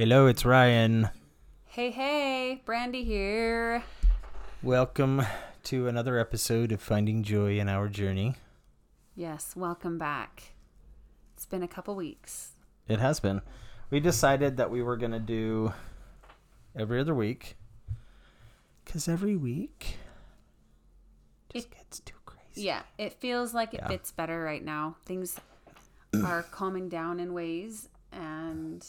Hello, it's Ryan. Hey, hey, Brandy here. Welcome to another episode of Finding Joy in Our Journey. Yes, welcome back. It's been a couple weeks. It has been. We decided that we were going to do every other week. Because every week just It- gets too crazy. Yeah, it feels like it Yeah. fits better right now. Things are calming down in ways, and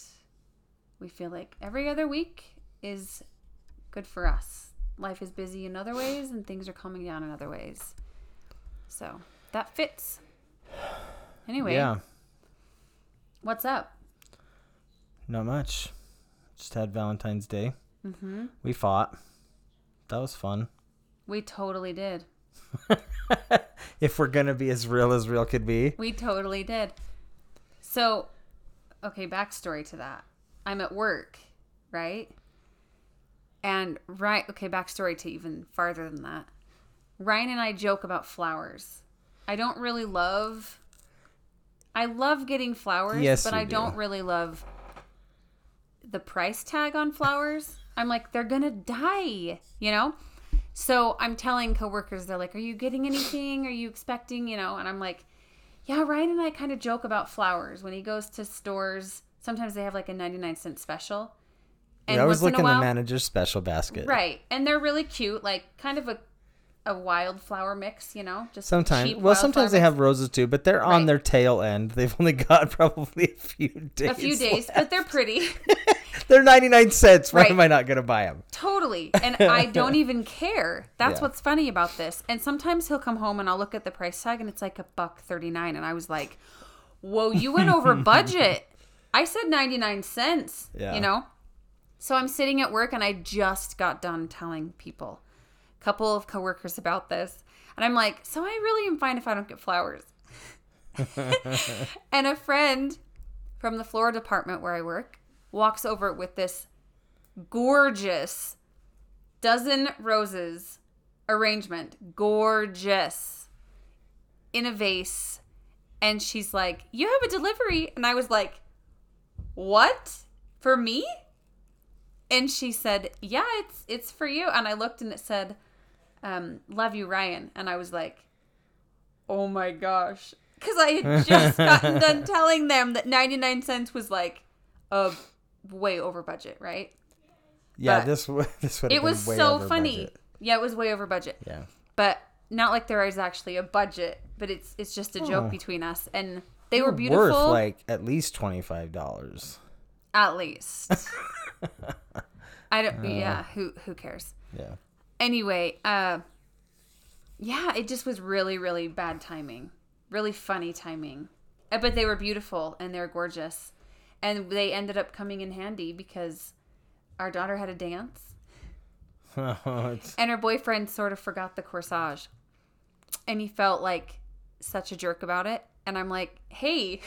we feel like every other week is good for us. Life is busy in other ways, and things are calming down in other ways. So that fits. Anyway, Yeah, what's up? not much. Just had Valentine's Day. Mm-hmm. We fought. That was fun. We totally did. if we're going to be as real as real could be. We totally did. So, okay, backstory to that. I'm at work, right? And right, okay, backstory to even farther than that. Ryan and I joke about flowers. I don't really love. I love getting flowers, Yes, but I do. don't really love the price tag on flowers. I'm like, they're gonna die, you know? So I'm telling coworkers, they're like, Are you getting anything? Are you expecting, you know? And I'm like, Yeah, Ryan and I kind of joke about flowers. When he goes to stores, sometimes they have like a 99 cent special. we always once look in in a the manager's special basket. Right. And they're really cute, like kind of a a wildflower mix, you know? Just Sometimes, cheap well, sometimes wildflower they mix. have roses too, but they're on Right. their tail end. They've only got probably a few days. a few days, but they're pretty. They're 99 cents. Why Right. am I not going to buy them? Totally. And I don't even care. That's Yeah. what's funny about this. And sometimes he'll come home and I'll look at the price tag and it's like a buck 39 and I was like, "Whoa, you went over budget." I said 99 cents, Yeah. you know? So I'm sitting at work and I just got done telling people, a couple of coworkers about this. And I'm like, "So I really am fine if I don't get flowers." and a friend from the floor department where I work walks over with this gorgeous dozen roses arrangement. Gorgeous. In a vase. And she's like, You have a delivery. And I was like, What? For me? And she said, Yeah, it's it's for you. And I looked and it said, um, Love you, Ryan. And I was like, Oh my gosh. Because I had just gotten done telling them that 99 cents was like a way over budget, right? Yeah, But this this would It was so funny. budget. Yeah, it was way over budget. Yeah. But not like there is actually a budget, but it's it's just a joke Oh. between us. And they were beautiful Worth like at least twenty five dollars. at least. I don't Uh. yeah, who who cares? Yeah. Anyway, uh yeah, it just was really really bad timing. Really funny timing. Uh, But they were beautiful and they're gorgeous. And they ended up coming in handy because our daughter had a dance and her boyfriend sort of forgot the corsage and he felt like such a jerk about it and i'm like hey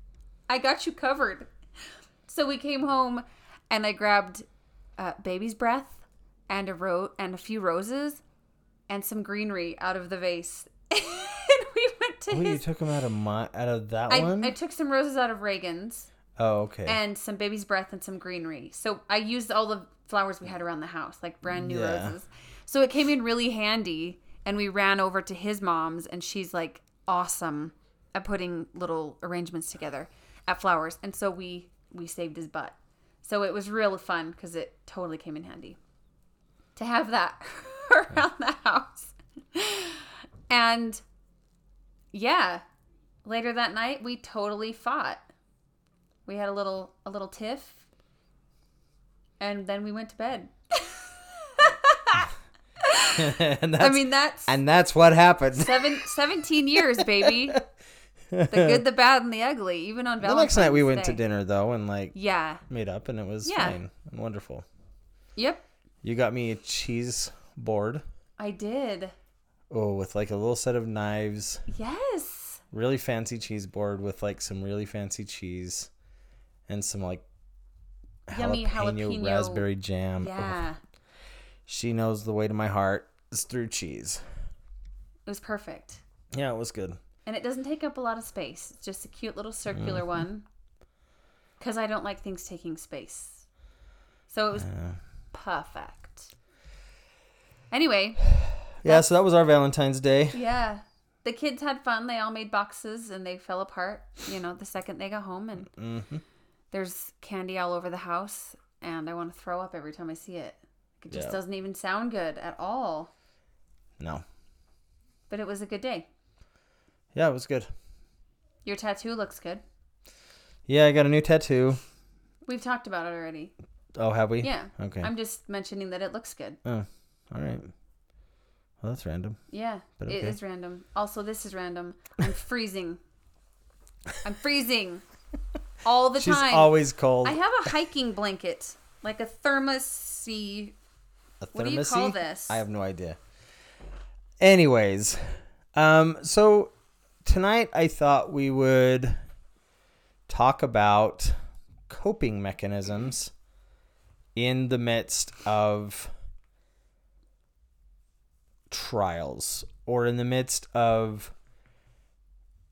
i got you covered so we came home and i grabbed uh, baby's breath and a ro- and a few roses and some greenery out of the vase and we went to oh, you took them out of my out of that I, one. I took some roses out of reagan's oh, okay. and some baby's breath and some greenery. So I used all the flowers we had around the house, like brand new Yeah. roses. So it came in really handy. And we ran over to his mom's, and she's like awesome at putting little arrangements together at flowers. And so we we saved his butt. So it was real fun because it totally came in handy to have that around the house. And yeah, later that night we totally fought. We had a little a little tiff, and then we went to bed. and that's I mean, that's and that's what happened. seven, 17 years, baby. The good, the bad, and the ugly. Even on Valentine's. the next night we went to dinner though and like Yeah. made up and it was Yeah. fine and wonderful. Yep. You got me a cheese board. I did. Oh, with like a little set of knives. Yes. Really fancy cheese board with like some really fancy cheese and some like Yummy jalapeno. raspberry jam. Oh, Yeah. she knows the way to my heart is through cheese. It was perfect. Yeah, it was good. And it doesn't take up a lot of space. It's just a cute little Mm-hmm. circular one. Because I don't like things taking space. So it was Uh, perfect. Anyway, yeah, so that was our Valentine's Day. yeah. The kids had fun. They all made boxes and they fell apart, you know, the second they got home. And hmm there's candy all over the house. And I want to throw up every time I see it. It just Yeah. doesn't even sound good at all. No. But it was a good day. Yeah, it was good. Your tattoo looks good. Yeah, I got a new tattoo. We've talked about it already. Oh, have we? Yeah. Okay. I'm just mentioning that it looks good. Oh, all right. Well, that's random. Yeah, But it okay. is random. Also, this is random. I'm freezing. I'm freezing all the She's time. always cold. I have a hiking blanket, like a thermosy. A what do you call this? I have no idea. Anyways, um, so tonight I thought we would talk about coping mechanisms in the midst of trials or in the midst of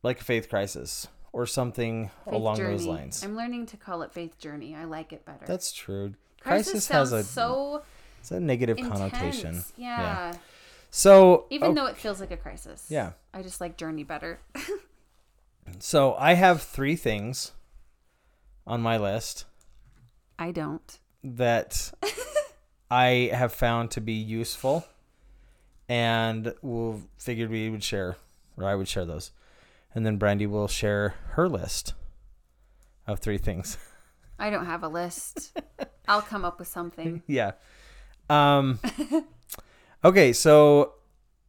like a faith crisis or something Faith along journey. those lines. I'm learning to call it faith journey. I like it better. That's true. crisis, Crisis, has a so it's a negative intense. connotation. Yeah. So Even oh, though it feels like a crisis. yeah. I just like journey better. So I have three things on my list I don't. that I have found to be useful and we'll figured we would share or I would share those. And then Brandy will share her list of three things. I don't have a list. I'll come up with something. yeah. Um Okay, so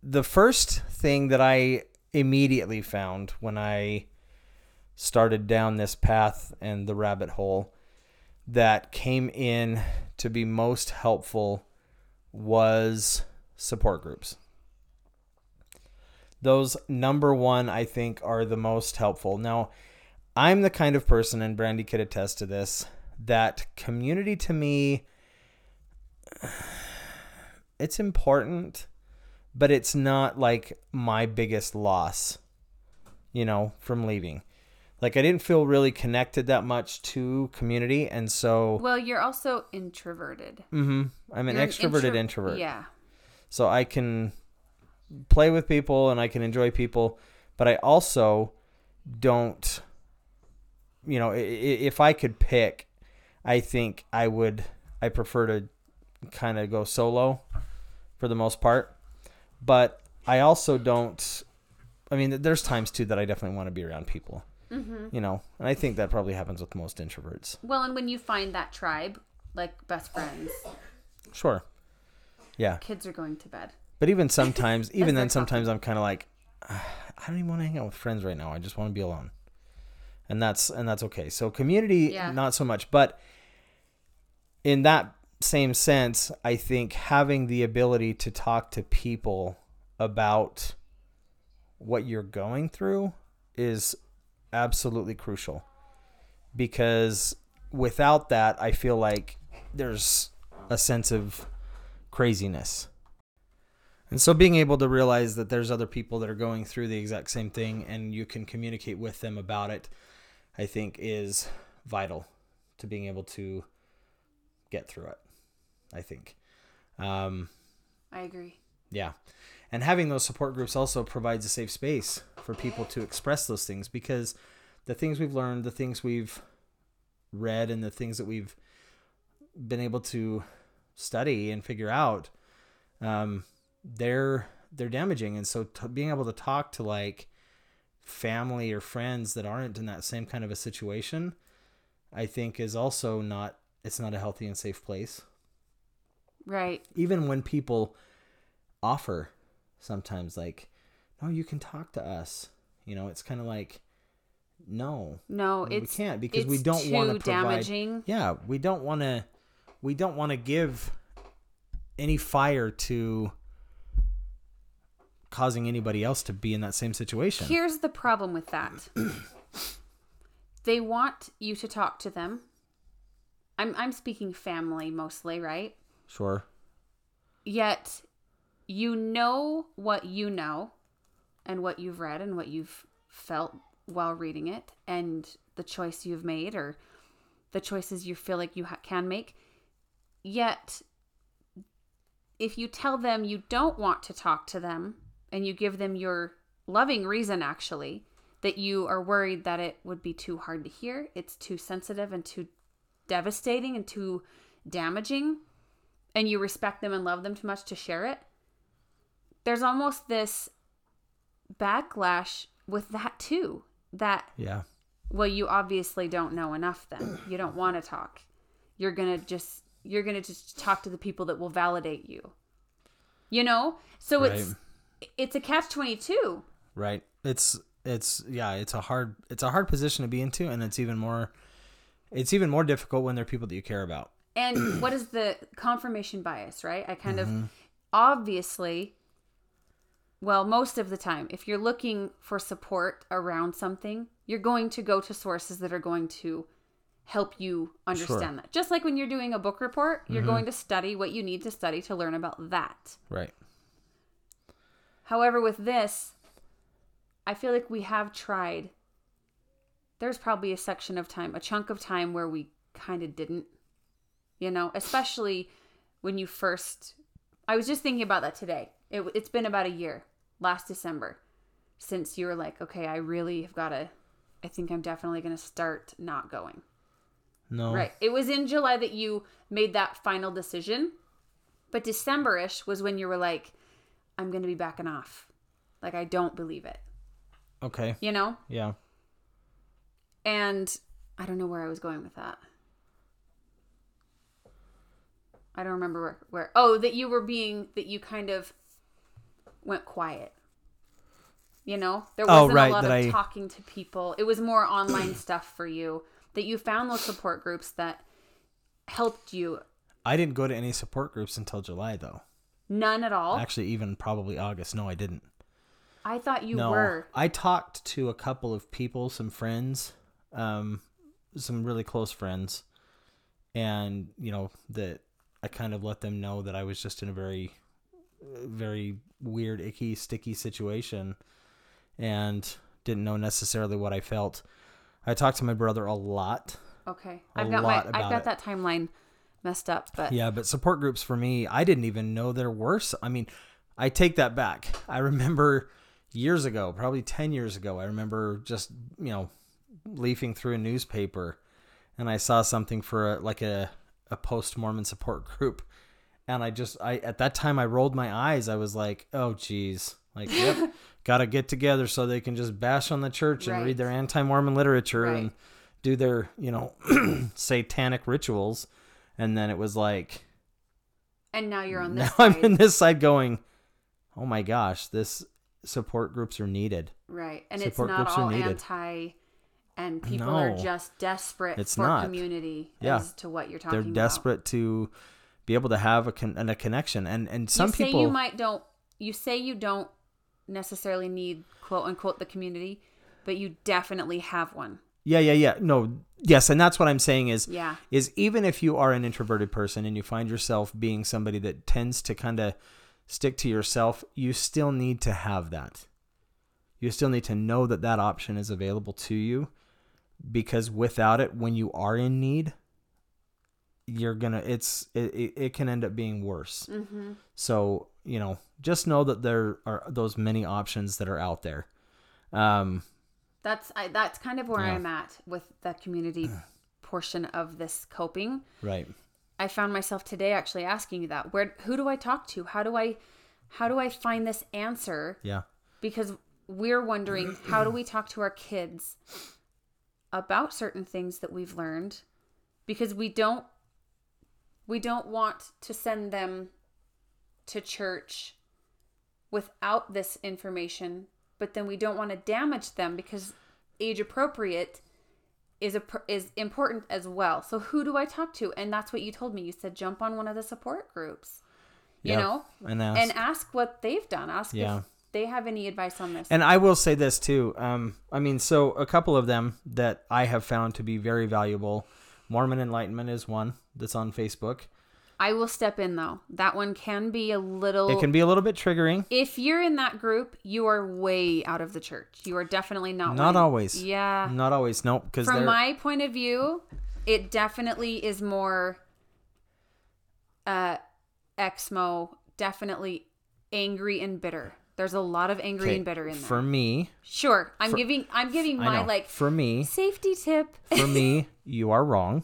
the first thing that I immediately found when I started down this path and the rabbit hole that came in to be most helpful was support groups. Those number one, I think, are the most helpful. Now, I'm the kind of person, and Brandy could attest to this, that community to me it's important, but it's not like my biggest loss, you know, from leaving. Like I didn't feel really connected that much to community, and so Well, you're also introverted. Mm hmm I'm an You're extroverted intro- introvert. Yeah. So I can play with people and I can enjoy people, but I also don't you know, if I could pick, I think I would I prefer to kind of go solo for the most part. But I also don't I mean there's times too that I definitely want to be around people. hmm You know, and I think that probably happens with most introverts. Well, and when you find that tribe, like best friends, Sure. Yeah. kids are going to bed. But even sometimes, even then, sometimes I'm kind of like, "Ah, I don't even want to hang out with friends right now. I just want to be alone, and that's and that's okay. So community, Yeah. not so much. But in that same sense, I think having the ability to talk to people about what you're going through is absolutely crucial because without that, I feel like there's a sense of craziness. And so being able to realize that there's other people that are going through the exact same thing and you can communicate with them about it, I think is vital to being able to get through it. I think. Um, I agree. yeah. And having those support groups also provides a safe space for people to express those things because the things we've learned, the things we've read, and the things that we've been able to study and figure out, um, they're they're damaging. And so t- being able to talk to like family or friends that aren't in that same kind of a situation, I think is also not it's not a healthy and safe place Right. even when people offer sometimes like no you can talk to us you know it's kind of like no No, we it's can't because we don't want to provide damaging. yeah we don't want to we don't want to give any fire to causing anybody else to be in that same situation Here's the problem with that. they want you to talk to them. I'm I'm speaking family mostly, right? Sure Yet you know what you know and what you've read and what you've felt while reading it and the choice you've made or the choices you feel like you ha- can make. yet if you tell them you don't want to talk to them and you give them your loving reason actually that you are worried that it would be too hard to hear, it's too sensitive and too devastating and too damaging, and you respect them and love them too much to share it, there's almost this backlash with that too. That, Yeah. well, you obviously don't know enough then. You don't want to talk. You're going to just, you're going to just talk to the people that will validate you. You know? So it's, it's a catch 22. Right. It's it's yeah, it's a hard it's a hard position to be into and it's even more it's even more difficult when they're people that you care about. And what is the confirmation bias, right? I kind Mm-hmm. of obviously, well, most of the time, if you're looking for support around something, you're going to go to sources that are going to help you understand that. Just like when you're doing a book report, Mm-hmm. you're going to study what you need to study to learn about that. Right. However, with this, I feel like we have tried. There's probably a section of time, a chunk of time where we kind of didn't, you know, especially when you first. I was just thinking about that today. It, it's been about a year, last December, since you were like, okay, I really have got to. I think I'm definitely going to start not going. No. Right. It was in July that you made that final decision. But December-ish was when you were like, I'm going to be backing off. Like, I don't believe it. Okay. You know? Yeah. And I don't know where I was going with that. I don't remember where. where. Oh, that you were being, that you kind of went quiet. You know? There Oh, wasn't right, a lot of I- talking to people. It was more online stuff for you. That you found those support groups that helped you. I didn't go to any support groups until July though. None at all. Actually even probably August. No, I didn't. I thought you no. were. I talked to a couple of people, some friends, um some really close friends and you know that I kind of let them know that I was just in a very very weird icky sticky situation and didn't know necessarily what I felt. I talked to my brother a lot. Okay. I've got my I've got it. that timeline messed up, but Yeah, but support groups for me, I didn't even know there were. I mean, I take that back. I remember years ago, probably 10 years ago, I remember just, you know, leafing through a newspaper and I saw something for a, like a, a post Mormon support group. And I just, I, at that time, I rolled my eyes. I was like, oh, geez. Like, yep, got to get together so they can just bash on the church and Right. read their anti Mormon literature Right. and do their, you know, satanic rituals. And then it was like, and now you're on this now I'm in this side going, oh my gosh, this support groups are needed. right. And support it's not all anti and people are just desperate It's for not. community Yeah. as to what you're talking about. They're about. desperate to be able to have a con- and a connection, and and some you say people you might don't you say you don't necessarily need quote unquote the community, but you definitely have one. Yeah, yeah, yeah. No, yes, and that's what I'm saying is Yeah. is even if you are an introverted person and you find yourself being somebody that tends to kind of stick to yourself, you still need to have that. You still need to know that that option is available to you because without it when you are in need, you're to it's it, it, it can end up being worse. Mm-hmm. So, you know, just know that there are those many options that are out there. Um That's I, that's kind of where Yeah. I'm at with the community portion of this coping. right. I found myself today actually asking you that. Where who do I talk to? How do I how do I find this answer? Yeah. Because we're wondering how do we talk to our kids about certain things that we've learned because we don't we don't want to send them to church without this information, but then we don't want to damage them because age appropriate is a is important as well. So who do I talk to? And that's what you told me. You said jump on one of the support groups. You know? And ask, And ask what they've done. Ask Yeah. if they have any advice on this. And I will say this too. Um, I mean, so a couple of them that I have found to be very valuable. Mormon Enlightenment is one that's on Facebook. I will step in though. That one can be a little It can be a little bit triggering. if you're in that group, you are way out of the church. You are definitely not Not always. Yeah. Not always. Nope. Because From they're my point of view, it definitely is more uh, Exmo, definitely angry and bitter. There's a lot of angry Okay, and bitter in there. For me, sure, I'm giving I'm giving my like for me, safety tip. for me, you are wrong.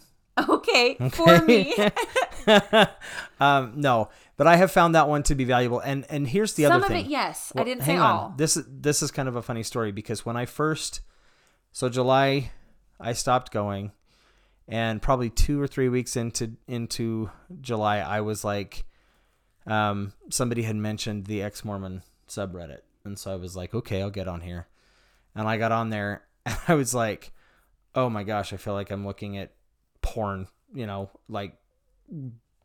okay, for me. um, no, but I have found that one to be valuable. And and here's the Some other of thing. it, yes. I didn't hang say on. all. This is this is kind of a funny story because when I first, so July, I stopped going, and probably two or three weeks into into July, I was like, um, somebody had mentioned the ex Mormon subreddit, and so I was like, okay, I'll get on here, and I got on there, and I was like, oh my gosh, I feel like I'm looking at porn, you know, like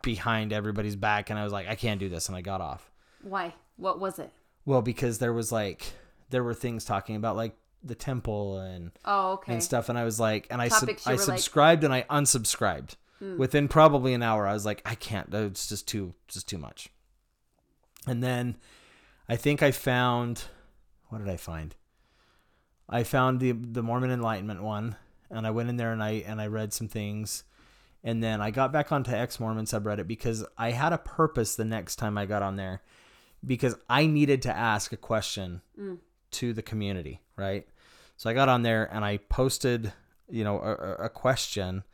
behind everybody's back, and I was like, I can't do this, and I got off. Why? What was it? Well, because there was like there were things talking about like the temple and Oh, okay. and stuff, and I was like, and I sub- I were like- Hmm. subscribed and I unsubscribed within probably an hour. I was like, I can't. It's just too just too much. And then I think I found what did I find? I found the the Mormon Enlightenment one, and I went in there and I and I read some things. And then I got back onto Ex Mormon subreddit because I had a purpose the next time I got on there because I needed to ask a question mm. to the community, right? So I got on there and I posted, you know, a- a question,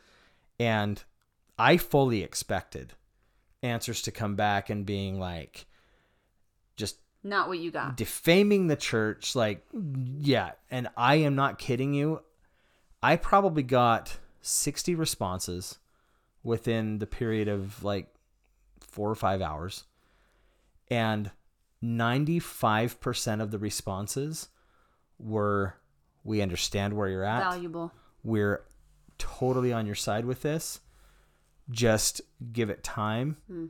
and I fully expected answers to come back and being like, just Not what you got. defaming the church, like, yeah. And I am not kidding you. I probably got 60 responses within the period of like four or five hours. And 95% of the responses were, we understand where you're at. Valuable. We're totally on your side with this. Just give it time. Hmm.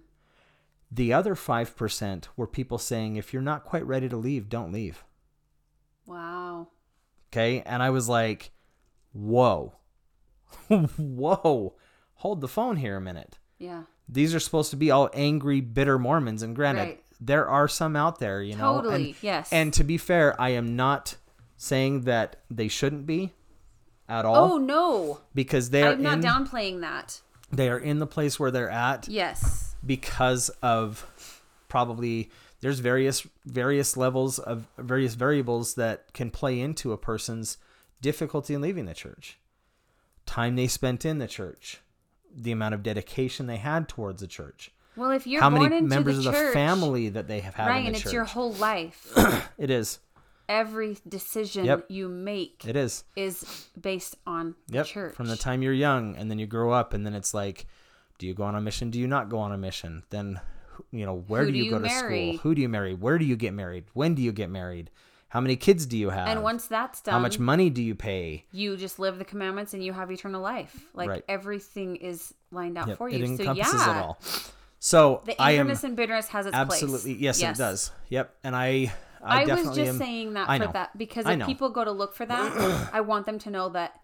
The other 5% were people saying, if you're not quite ready to leave, don't leave. Wow. Okay. And I was like, whoa, whoa, hold the phone here a minute. Yeah. These are supposed to be all angry, bitter Mormons. And granted, Right. there are some out there, you know. Totally, And, yes. And to be fair, I am not saying that they shouldn't be at all Oh no. because they are I'm not in, downplaying that. they are in the place where they're at Yes. Because of probably there's various various levels of various variables that can play into a person's difficulty in leaving the church time they spent in the church the amount of dedication they had towards the church Well, if you're how born many into members the of church, the family that they have had right, and church it's your whole life. it is Every decision Yep. you make it is is based on yep the church. from the time you're young and then you grow up and then it's like do you go on a mission? Do you not go on a mission? Then you know where do do you, you go to school? Who do you marry? Where do you get married? When do you get married? How many kids do you have? and once that's done, how much money do you pay? you just live the commandments and you have eternal life. Like Right. everything is lined out Yep, for it you. So yeah, it all. So the i am angerness and bitterness has its absolutely place. yes, it does. Yep and i i, I, was just am, saying that for that because if people go to look for that, I want them to know that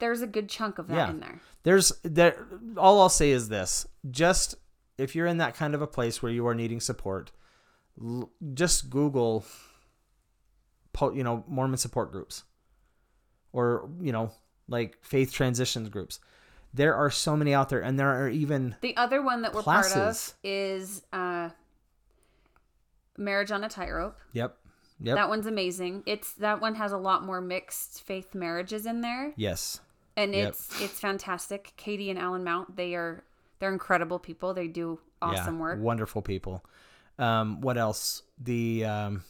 there's a good chunk of that Yeah. in there. there's there all i'll say is this just if you're in that kind of a place where you are needing support l- just google po- you know mormon support groups or you know like faith transitions groups there are so many out there and there are even The other one that we're part of is uh, marriage on a tightrope. yep yep That one's amazing. It's that one has a lot more mixed faith marriages in there, yes and Yep. it's it's fantastic. Katie and Alan Mount, they are they're incredible people. They do awesome yeah, work. wonderful people um what else the um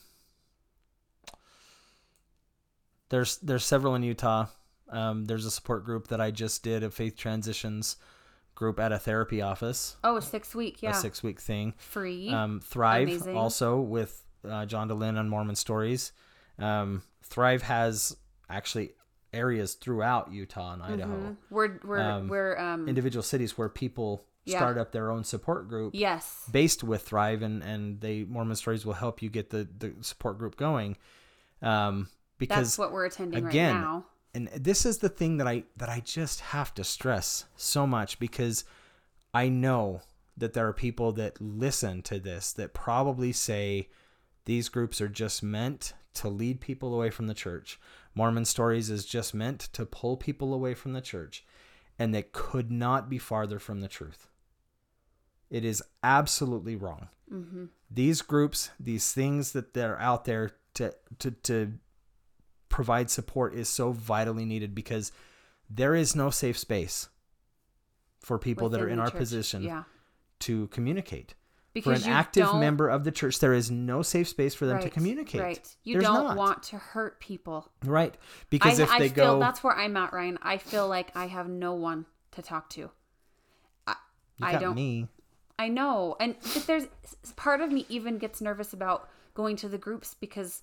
there's there's several in utah um there's a support group that i just did a faith transitions group at a therapy office Oh, a six week, yeah, a six week thing free. um thrive Amazing. also with uh, john Dehlin on mormon stories um thrive has actually areas throughout utah and idaho Mhm. We're we're um, we're um individual cities where people Yeah. start up their own support group yes, based with Thrive, and and they Mormon Stories will help you get the the support group going. Um, because that's what we're attending again, right now. and this is the thing that I that I just have to stress so much because I know that there are people that listen to this that probably say these groups are just meant to lead people away from the church. Mormon Stories is just meant to pull people away from the church, and that could not be farther from the truth. It is absolutely wrong. Mm-hmm. These groups, these things that they're out there to to to provide support is so vitally needed because there is no safe space for people that are in our church. position Yeah. to communicate. Because for an active member of the church, there is no safe space for them to communicate. Right. You There's don't not. want to hurt people. Right. Because I, if I they feel go, that's where I'm at, Ryan. I feel like I have no one to talk to. I, you I got don't. me. I know, and but there's part of me even gets nervous about going to the groups because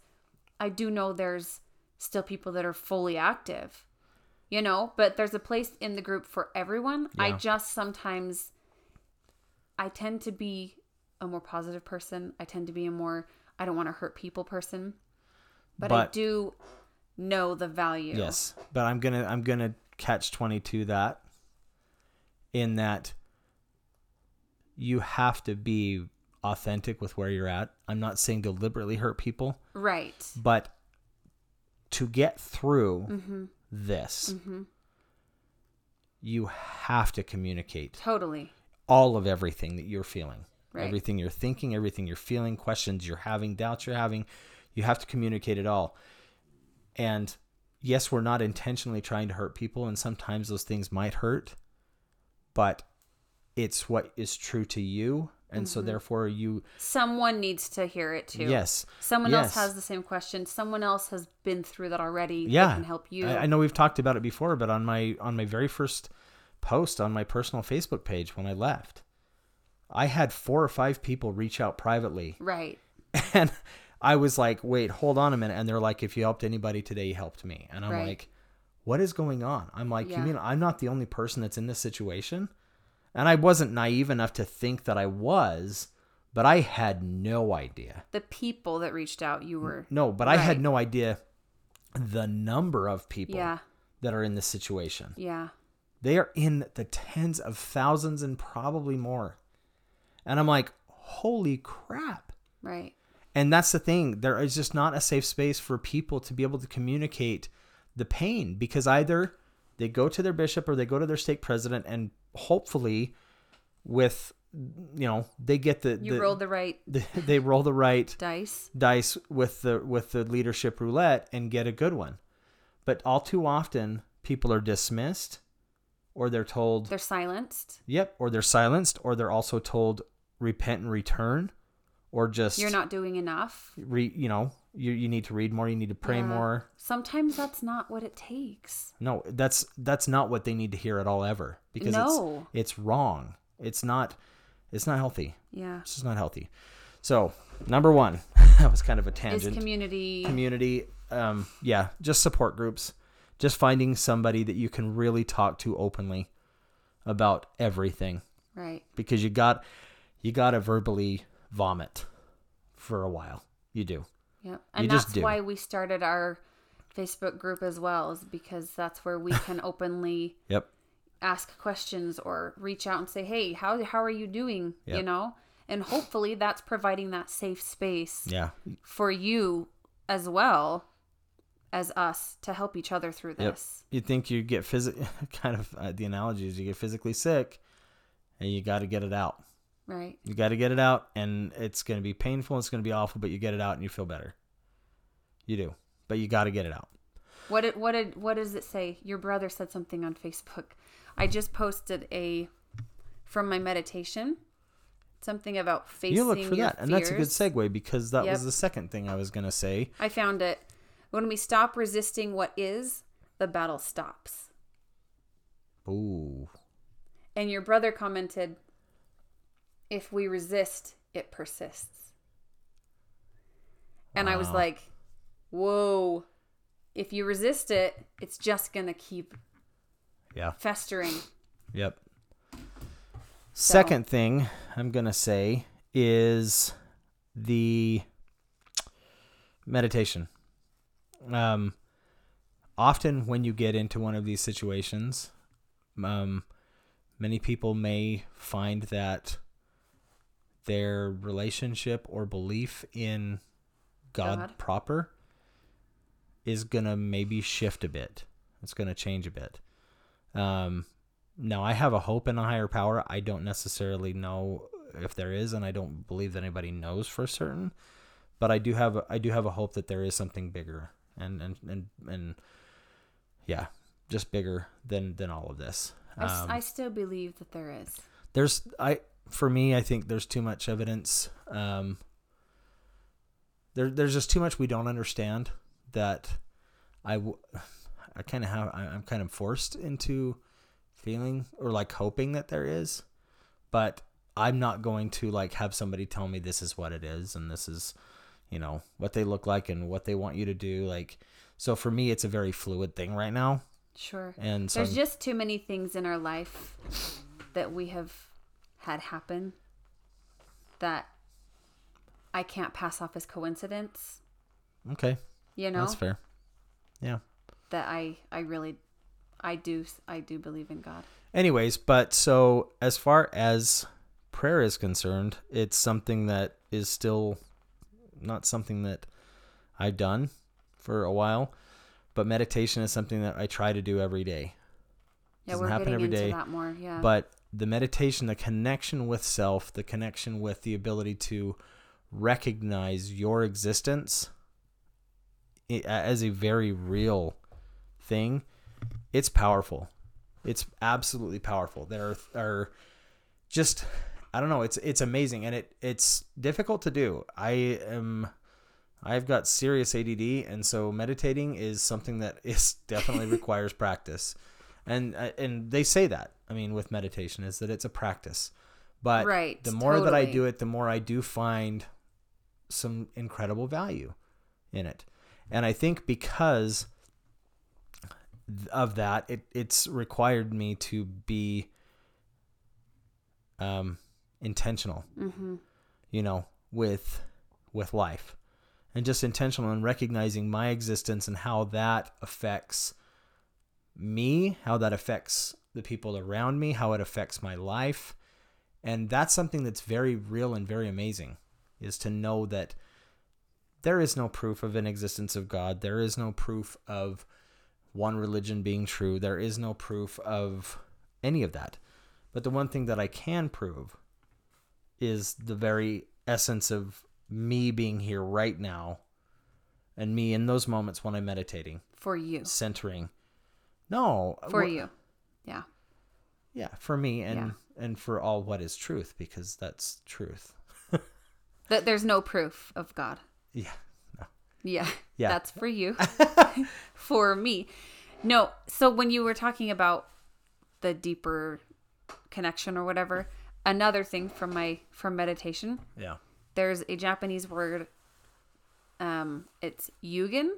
I do know there's still people that are fully active, you know. But there's a place in the group for everyone. I just sometimes I tend to be a more positive person. I tend to be a more I don't want to hurt people person, but, I do know the value. Yes, but I'm gonna I'm gonna catch twenty two that in that you have to be authentic with where you're at. I'm not saying deliberately hurt people, Right. but to get through Mm-hmm. this, you have to communicate Totally. all of everything that you're feeling. Right. Everything you're thinking, everything you're feeling, questions you're having, doubts you're having, you have to communicate it all. And yes, we're not intentionally trying to hurt people, and sometimes those things might hurt, but it's what is true to you. And Mm-hmm. so, therefore, you, Someone needs to hear it too. yes. Someone yes. else has the same question. Someone else has been through that already. Yeah can help you. I, I know we've talked about it before but on my on my very first post on my personal facebook page when i left i had four or five people reach out privately Right. and i was like wait hold on a minute and they're like if you helped anybody today you helped me and i'm Right. like what is going on i'm like Yeah. you mean i'm not the only person that's in this situation and i wasn't naive enough to think that i was but i had no idea The people that reached out, you were. no but i had no idea the number of people Yeah. that are in this situation Yeah. they are in the tens of thousands and probably more. And I'm like, holy crap. Right. And that's the thing. There is just not a safe space for people to be able to communicate the pain because either they go to their bishop or they go to their stake president and hopefully with you know they get the, You the, rolled the right the they roll the right dice. dice with the with the leadership roulette and get a good one. But all too often people are dismissed or they're told They're silenced. Yep, or they're silenced, or they're also told repent and return, or just You're not doing enough. re, you know you you need to read more, you need to pray Yeah. more. Sometimes that's not what it takes. No, that's that's not what they need to hear at all ever because No. it's it's wrong. It's not it's not healthy. Yeah. It's just not healthy. So number one, that was kind of a Is tangent. community. Community, um, yeah, just support groups, just finding somebody that you can really talk to openly about everything. right. because you got you got to verbally vomit for a while. You do. Yep. And just that's why we started our Facebook group as well, is because that's where we can openly Yep. ask questions or reach out and say, "Hey, how how are you doing?" You know, and hopefully that's providing that safe space Yeah. for you as well as us to help each other through Yep. this. You think you get physic kind of uh, the analogy is you get physically sick and you got to get it out. Right. You got to get it out and it's going to be painful, it's going to be awful, but you get it out and you feel better. You do. But you got to get it out. What did what did what does it say? Your brother said something on Facebook. I just posted a from my meditation. Something about facing You look for that. And that's a good segue because that was the second thing I was going to say. I found it. When we stop resisting what is, the battle stops. Ooh. And your brother commented, if we resist, it persists. And I was like, whoa. If you resist it, it's just going to keep Yeah. festering. Yep. Second thing I'm going to say is the meditation. Um, often when you get into one of these situations, um, many people may find that their relationship or belief in God, God. proper is going to maybe shift a bit. It's going to change a bit. Um, now I have a hope in a higher power. I don't necessarily know if there is, and I don't believe that anybody knows for certain. But I do have a, I do have a hope that there is something bigger and and and and yeah, just bigger than than all of this. I, s- Um, I still believe that there is. there's I for me I think there's too much evidence. Um, there there's just too much we don't understand that I w- I kind of have I'm kind of forced into feeling or like hoping that there is, but I'm not going to like have somebody tell me this is what it is and this is you know what they look like and what they want you to do like so for me it's a very fluid thing right now Sure. and so There's I'm- just too many things in our life that we have had happen that I can't pass off as coincidence. okay You know that's fair yeah that I I really I do I do believe in God. Anyways, but so as far as prayer is concerned, it's something that is still not something that I've done for a while, but meditation is something that I try to do every day. Yeah, Doesn't we're happen getting every into day, that more. Yeah. But the meditation, the connection with self, the connection with the ability to recognize your existence as a very real thing, it's powerful. It's absolutely powerful. There are, are just I don't know, it's it's amazing and it it's difficult to do. I am I've got serious ADD and so meditating is something that is definitely requires practice. And uh, and they say that. I mean with meditation is that it's a practice. But Right, the more that I do it, the more I do find some incredible value in it. And I think because of that, it, it's required me to be um, intentional, mm-hmm. you know, with with life, and just intentional in recognizing my existence and how that affects me, how that affects the people around me, how it affects my life, and that's something that's very real and very amazing, is to know that there is no proof of an existence of God. There is no proof of one religion being true. There is no proof of any of that. But the one thing that I can prove is the very essence of me being here right now and me in those moments when I'm meditating, For you. centering. No, For you. Yeah. Yeah, for me and Yeah. and for all what is truth because that's truth. That there's no proof of God. Yeah. Yeah. Yeah. That's for you. for me. No, so when you were talking about the deeper connection or whatever, another thing from my from meditation, Yeah. there's a Japanese word um it's yugen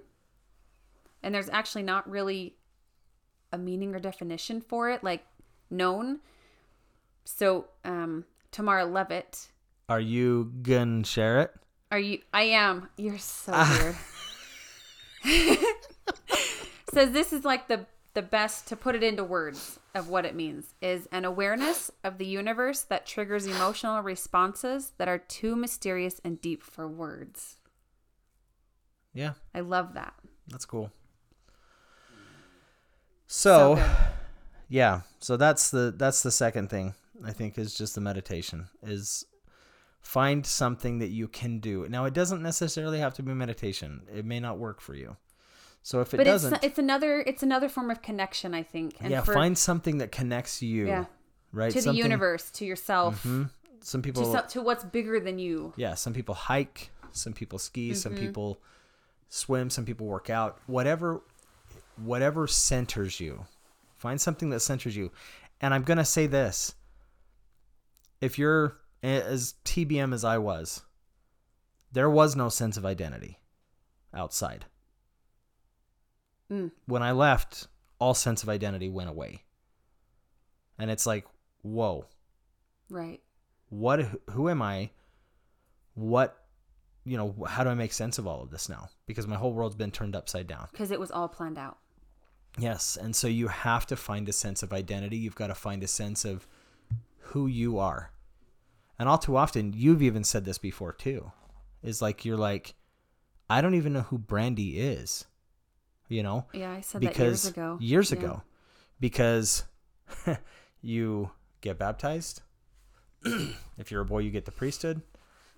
and there's actually not really a meaning or definition for it like known. So, um Tamara Levitt Are you gonna share it? Are you? I am. You're so weird. Says this is like the the best to put it into words of what it means is an awareness of the universe that triggers emotional responses that are too mysterious and deep for words. Yeah, I love that. that's cool. So, good. yeah, so that's the that's the second thing I think is just the meditation is find something that you can do. Now, it doesn't necessarily have to be meditation. It may not work for you. So if it But it's doesn't, it's another it's another form of connection, I think. And yeah, for, find something that connects you. Yeah. Right. to the universe, to yourself, Mhm. Some people to so, to what's bigger than you. yeah some people hike some people ski some Mm-hmm. people swim some people work out whatever whatever centers you. Find something that centers you. And i'm going to say this. If you're as tbm as i was there was no sense of identity outside. Mm. when i left all sense of identity went away. And it's like whoa. Right. what who am i? What you know how do i make sense of all of this now? Because my whole world's been turned upside down. Because it was all planned out. Yes and so you have to find a sense of identity you've got to find a sense of who you are and all too often you've even said this before too is like you're like i don't even know who brandy is you know Yeah, I said because that years ago. years Yeah. ago because you get baptized if you're a boy, you get the priesthood.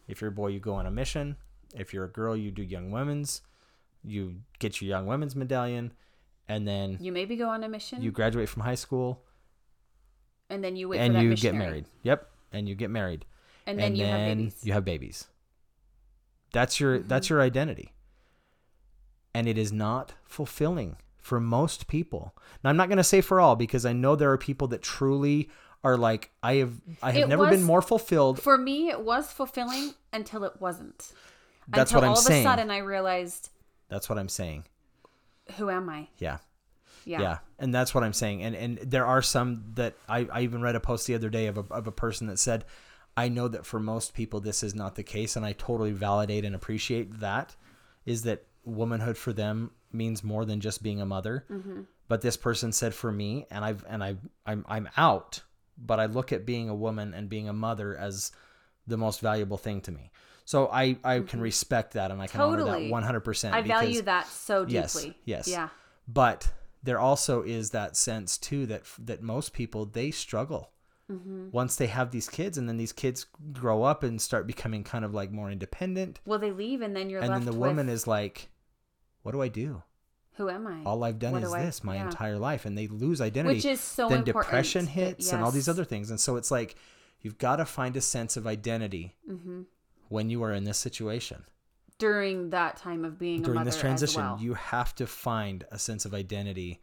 If you're a boy, you go on a mission. If you're a girl, you do young women's. You get your young women's medallion, and then You maybe go on a mission, you graduate from high school and then you wait and for that you get married. Yep, and you get married, and then you have babies. you have babies. That's your that's Mm-hmm. your identity, and it is not fulfilling for most people. Now, I'm not going to say for all because I know there are people that truly are like I have I have It never been more fulfilled. For me, it was fulfilling until it wasn't. That's until what I'm all saying. of a sudden I realized, That's what I'm saying. Who am I? Yeah. Yeah. Yeah, and that's what I'm saying. And and there are some that I, I even read a post the other day of a of a person that said, I know that for most people this is not the case, and I totally validate and appreciate that. Is that womanhood for them means more than just being a mother? Mm-hmm. But this person said for me, and I've and I I'm I'm out, but I look at being a woman and being a mother as the most valuable thing to me. So I I can respect that and I can honor Mm-hmm. That 100. percent I value that so deeply. yes. yes. Yeah. but there also is that sense too that that most people they struggle Mm-hmm. once they have these kids and then these kids grow up and start becoming kind of like more independent Well, they leave, and then you're and then the woman is like what do i do who am I? all i've done What is do I- this my yeah. entire life and they lose identity Which is so then important depression hits and all these other things and so it's like you've got to find a sense of identity Mm-hmm. When you are in this situation During that time of being a during this transition well. you have to find a sense of identity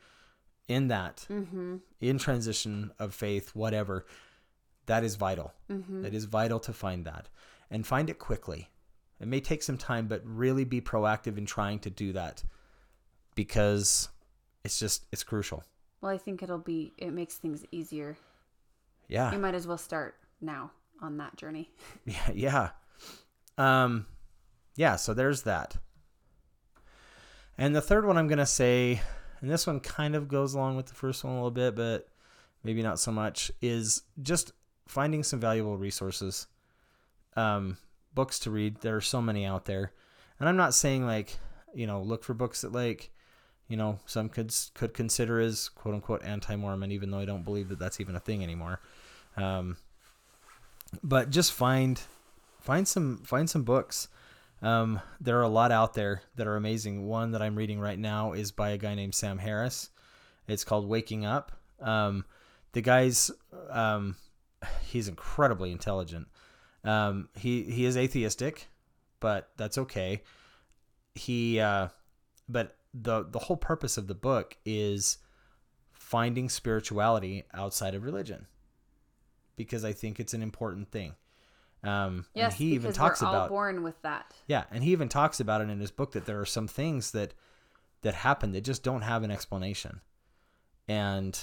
in that mm-hmm. in transition of faith whatever that is vital Mm-hmm. That is vital to find that and find it quickly it may take some time but really be proactive in trying to do that because it's just it's crucial Well, I think it'll be. It makes things easier. yeah You might as well start now on that journey. yeah yeah um yeah so there's that. And the third one i'm gonna say and this one kind of goes along with the first one a little bit but maybe not so much is just finding some valuable resources um books to read. There are so many out there. And i'm not saying like you know look for books that like you know some could could consider as quote unquote anti-mormon even though i don't believe that that's even a thing anymore. Um but just find find some find some books. Um, there are a lot out there that are amazing. One that i'm reading right now is by a guy named sam harris. It's called waking up. Um, the guy's um, he's incredibly intelligent. Um, he he is atheistic but that's okay. He uh, but the the whole purpose of the book is finding spirituality outside of religion because i think it's an important thing um, Yes, and he even talks we're all about born with that. yeah, and he even talks about it in his book that there are some things that that happen that just don't have an explanation. And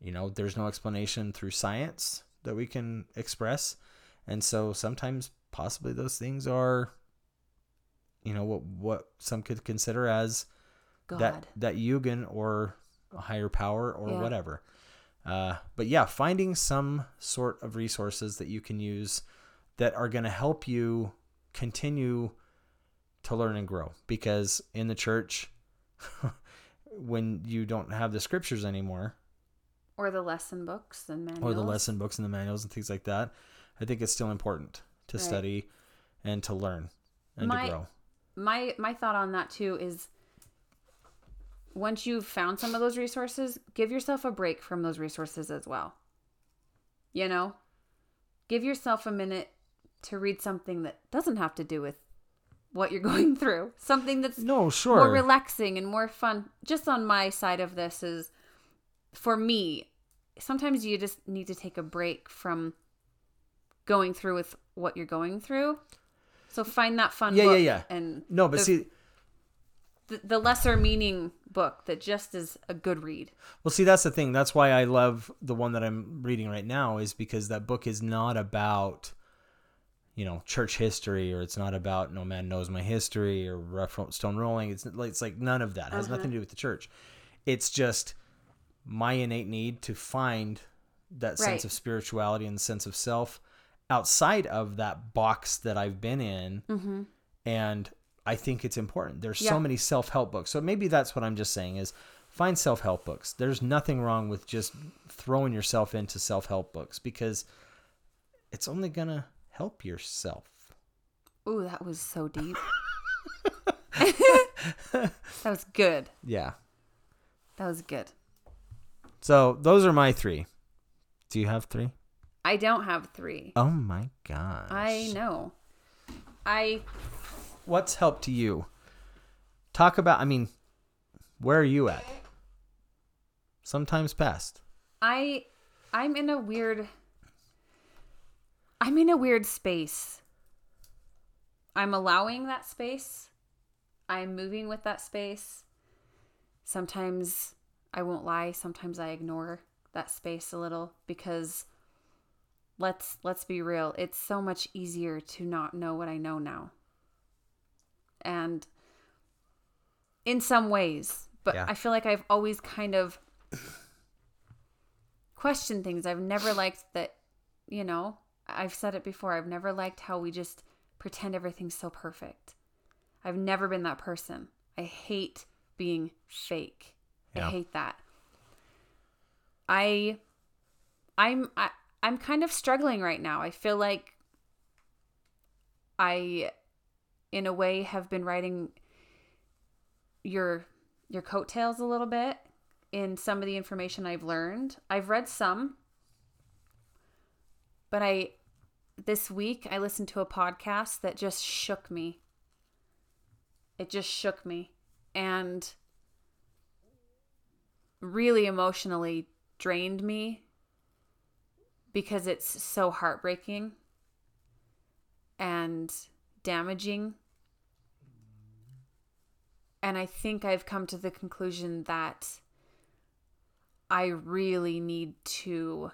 you know, there's no explanation through science that we can express. And so sometimes possibly those things are you know what what some could consider as God. that that Yugan or a higher power or Yeah. whatever. Uh, but yeah, finding some sort of resources that you can use that are going to help you continue to learn and grow. Because in the church, when you don't have the scriptures anymore, or the lesson books and manuals. or the lesson books and the manuals and things like that, I think it's still important to Right. study and to learn and My- to grow. my my thought on that too is once you've found some of those resources give yourself a break from those resources as well. You know? Give yourself a minute to read something that doesn't have to do with what you're going through. Something that's No, sure. more relaxing and more fun. Just on my side of this is for me sometimes you just need to take a break from going through with what you're going through. So find that fun Yeah, yeah, yeah. and no, but the, see, the, the lesser meaning book that just is a good read Well, see, that's the thing. That's why I love the one that I'm reading right now, is because that book is not about, you know, church history, or it's not about no man knows my history, or rough stone rolling. It's like it's like none of that. It has nothing to do with the church. It's just my innate need to find that sense of spirituality and sense of self outside of that box that I've been in, mm-hmm. and I think it's important. There's Yeah. so many self-help books. So maybe that's what I'm just saying is find self-help books. There's nothing wrong with just throwing yourself into self-help books because it's only going to help yourself. Ooh, that was so deep. that was good. Yeah. That was good. So those are my three. Do you have three? I don't have three. Oh my gosh. I know. I What's helped to you? Talk about, I mean, where are you at? Sometimes past. I I'm in a weird I'm in a weird space. I'm allowing that space. I'm moving with that space. Sometimes I won't lie, sometimes I ignore that space a little because let's let's be real, it's so much easier to not know what I know now. And in some ways, but Yeah. I feel like I've always kind of questioned things. I've never liked that, you know, I've said it before. I've never liked how we just pretend everything's so perfect. I've never been that person. I hate being fake. Yeah. I hate that. I I'm I, I'm kind of struggling right now. I feel like I in a way have been writing your your coattails a little bit in some of the information I've learned. I've read some but I this week I listened to a podcast that just shook me. It just shook me and really emotionally drained me because it's so heartbreaking and damaging. And I think I've come to the conclusion that I really need to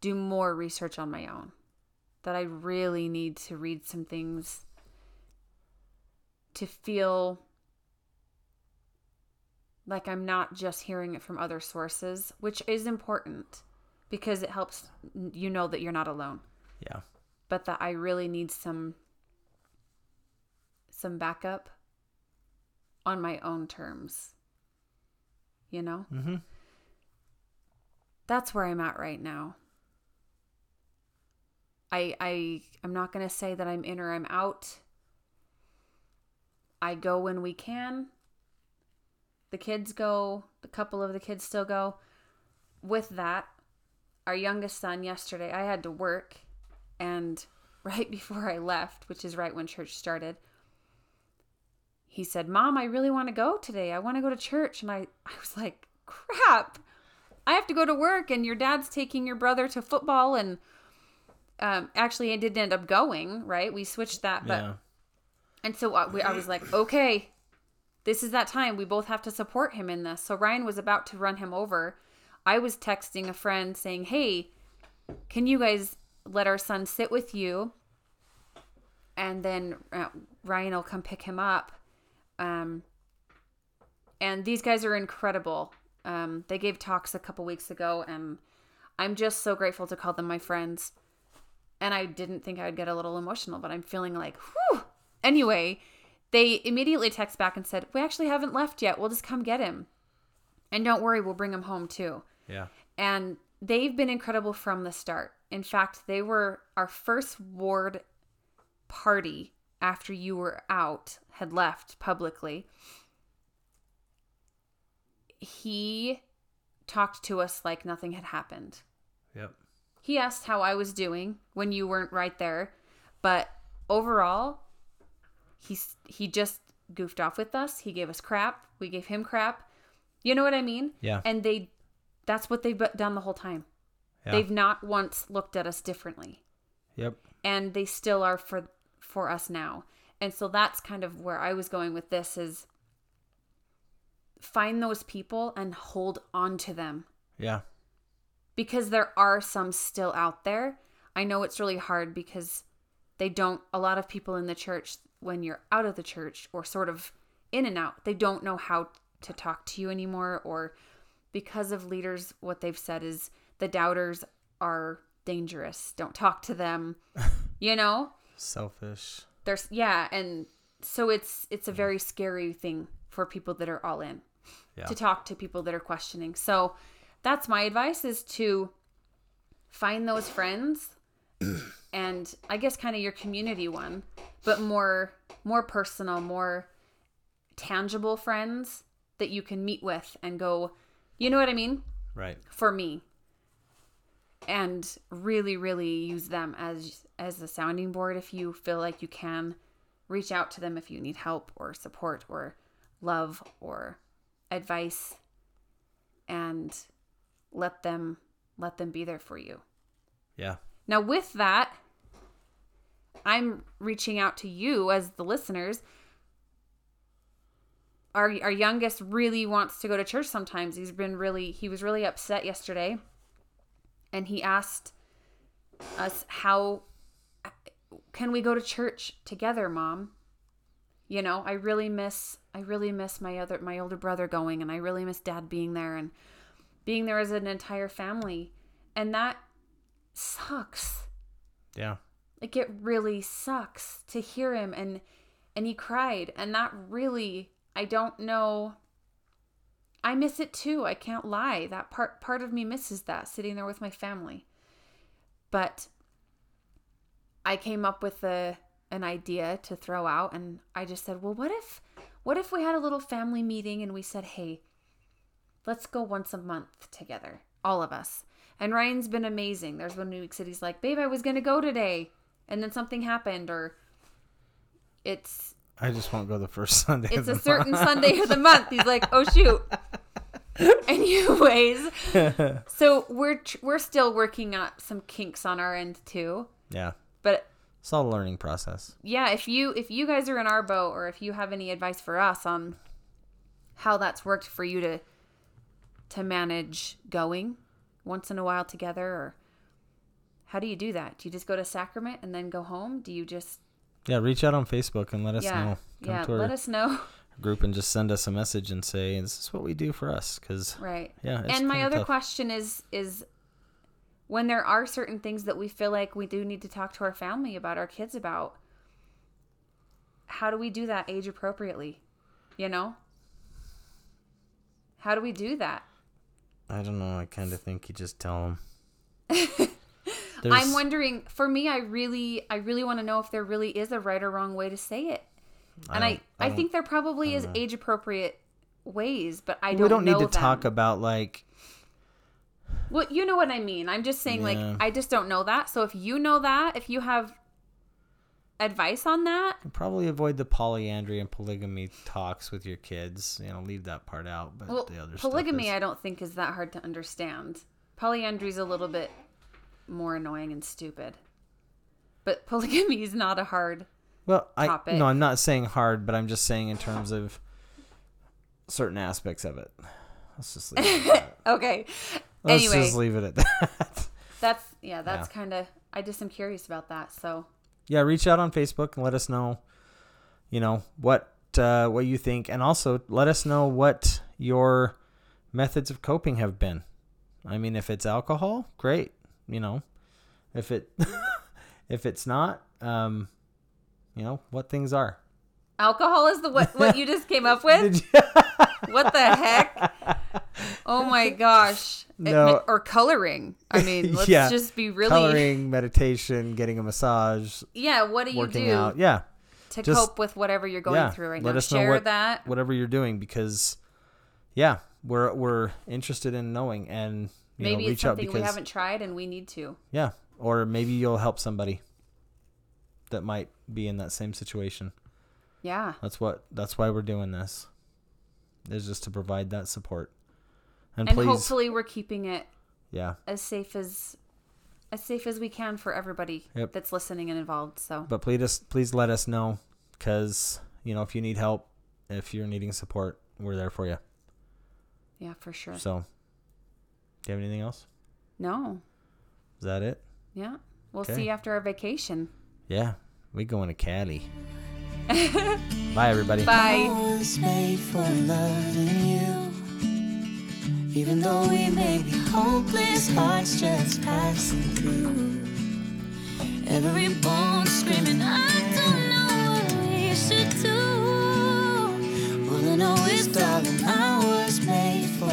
do more research on my own. That I really need to read some things to feel like I'm not just hearing it from other sources, which is important because it helps you know that you're not alone. Yeah. But that I really need some some backup on my own terms. You know? Mm-hmm. That's where I'm at right now. I I I'm not going to say that I'm in or I'm out. I go when we can. The kids go, a couple of the kids still go. With that, our youngest son yesterday, I had to work and right before I left, which is right when church started, he said, "Mom, I really want to go today. I want to go to church." And I I was like, "Crap. I have to go to work and your dad's taking your brother to football and um actually I didn't end up going, right? We switched that, but yeah. and so I, we, I was like, okay, this is that time. We both have to support him in this. So Ryan was about to run him over. I was texting a friend saying, hey, can you guys let our son sit with you? And then uh, Ryan will come pick him up. Um, and these guys are incredible. Um, they gave talks a couple weeks ago, and I'm just so grateful to call them my friends. And I didn't think I would get a little emotional, but I'm feeling like, whew. Anyway, they immediately text back and said, We actually haven't left yet. We'll just come get him. And don't worry, we'll bring him home too. Yeah. And they've been incredible from the start. In fact, they were our first ward party after you were out, had left publicly. He talked to us like nothing had happened. Yep. He asked how I was doing when you weren't right there, but overall, he's he just goofed off with us. He gave us crap. We gave him crap. You know what I mean? Yeah. And they that's what they've done the whole time. Yeah. They've not once looked at us differently. Yep. And they still are for for us now. And so that's kind of where I was going with this is find those people and hold on to them Yeah. because there are some still out there. I know it's really hard because they don't, a lot of people in the church, when you're out of the church or sort of in and out, they don't know how to talk to you anymore. Or because of leaders, what they've said is the doubters are dangerous. Don't talk to them. you know? Selfish. There's, yeah. And so it's, it's a mm-hmm. very scary thing for people that are all in Yeah. to talk to people that are questioning. So that's my advice is to find those friends and I guess kind of your community one, but more more personal, more tangible friends that you can meet with and go, you know what I mean? Right. For me. And really really use them as as a sounding board if you feel like you can reach out to them if you need help or support or love or advice and let them let them be there for you. Yeah. Now with that, I'm reaching out to you as the listeners. Our our youngest really wants to go to church sometimes. He's been really he was really upset yesterday. And he asked us how can we go to church together, mom? You know, I really miss I really miss my other my older brother going and I really miss dad being there and being there as an entire family. And that sucks. Yeah. Like it really sucks to hear him and and he cried and that really I don't know I miss it too. I can't lie. That part part of me misses that sitting there with my family. But I came up with a an idea to throw out and I just said, "Well, what if what if we had a little family meeting and we said, "Hey, let's go once a month together, all of us." And Ryan's been amazing. There's one week that he's like, "Babe, I was going to go today." And then something happened or it's I just won't go the first Sunday. it's a certain Sunday of the month. He's like, "Oh shoot." Anyways, so we're tr- we're still working out some kinks on our end too. Yeah. But It's all a learning process. yeah, if you if you guys are in our boat or if you have any advice for us on how that's worked for you to to manage going once in a while together or how do you do that? Do you just go to sacrament and then go home? Do you just Yeah, reach out on Facebook and let us yeah know. Come yeah let us know group and just send us a message and say this is what we do for us because right yeah. It's and my other tough. question is is when there are certain things that we feel like we do need to talk to our family about our kids about how do we do that age appropriately you know how do we do that I don't know. I kind of think you just tell them. i'm wondering for me i really i really want to know if there really is a right or wrong way to say it and i don't- i, think there probably is age appropriate ways but i don't we don't need to them. talk about like Well, you know what I mean. I'm just saying, like, I just don't know that. So if you know that, if you have advice on that, probably avoid the polyandry and polygamy talks with your kids. You know, leave that part out. But well, the other stuff polygamy, is- I don't think is that hard to understand. Polyandry is a little bit more annoying and stupid, but polygamy is not a hard. Well, I topic. no, I'm not saying hard, but I'm just saying in terms of certain aspects of it. Let's just leave it at that. Okay. Let's anyway, just leave it at that. that's yeah, that's Yeah. kind of. I just am curious about that. So yeah, reach out on Facebook and let us know, you know, what uh, what you think, and also let us know what your methods of coping have been. I mean, if it's alcohol, great. You know, if it if it's not, um, you know, what things are. alcohol is the what what you just came up with. You- What the heck? Oh my gosh. It- or coloring. I mean, let's Yeah. just be really Coloring, meditation, getting a massage, Yeah, what do you working do out. Yeah, to just- cope with whatever you're going yeah, through right let now? us know Share what- that. whatever you're doing, because yeah, we're we're interested in knowing and Maybe know, it's something because we haven't tried and we need to. yeah, or maybe you'll help somebody that might be in that same situation. Yeah. That's what that's why we're doing this. Is just to provide that support. And, And please, hopefully we're keeping it yeah. as safe as as safe as we can for everybody Yep. that's listening and involved. So But please, please let us know, because you know if you need help, if you're needing support, we're there for you. yeah, for sure. So, do you have anything else? No. Is that it? Yeah. We'll Okay. see you after our vacation. Yeah, we going to Cali. Bye, everybody. Bye. was made for loving you. Even though we may be hopeless, hearts just passing through. Every bone screaming, I don't know what we should do. All I know is, darling, I was made for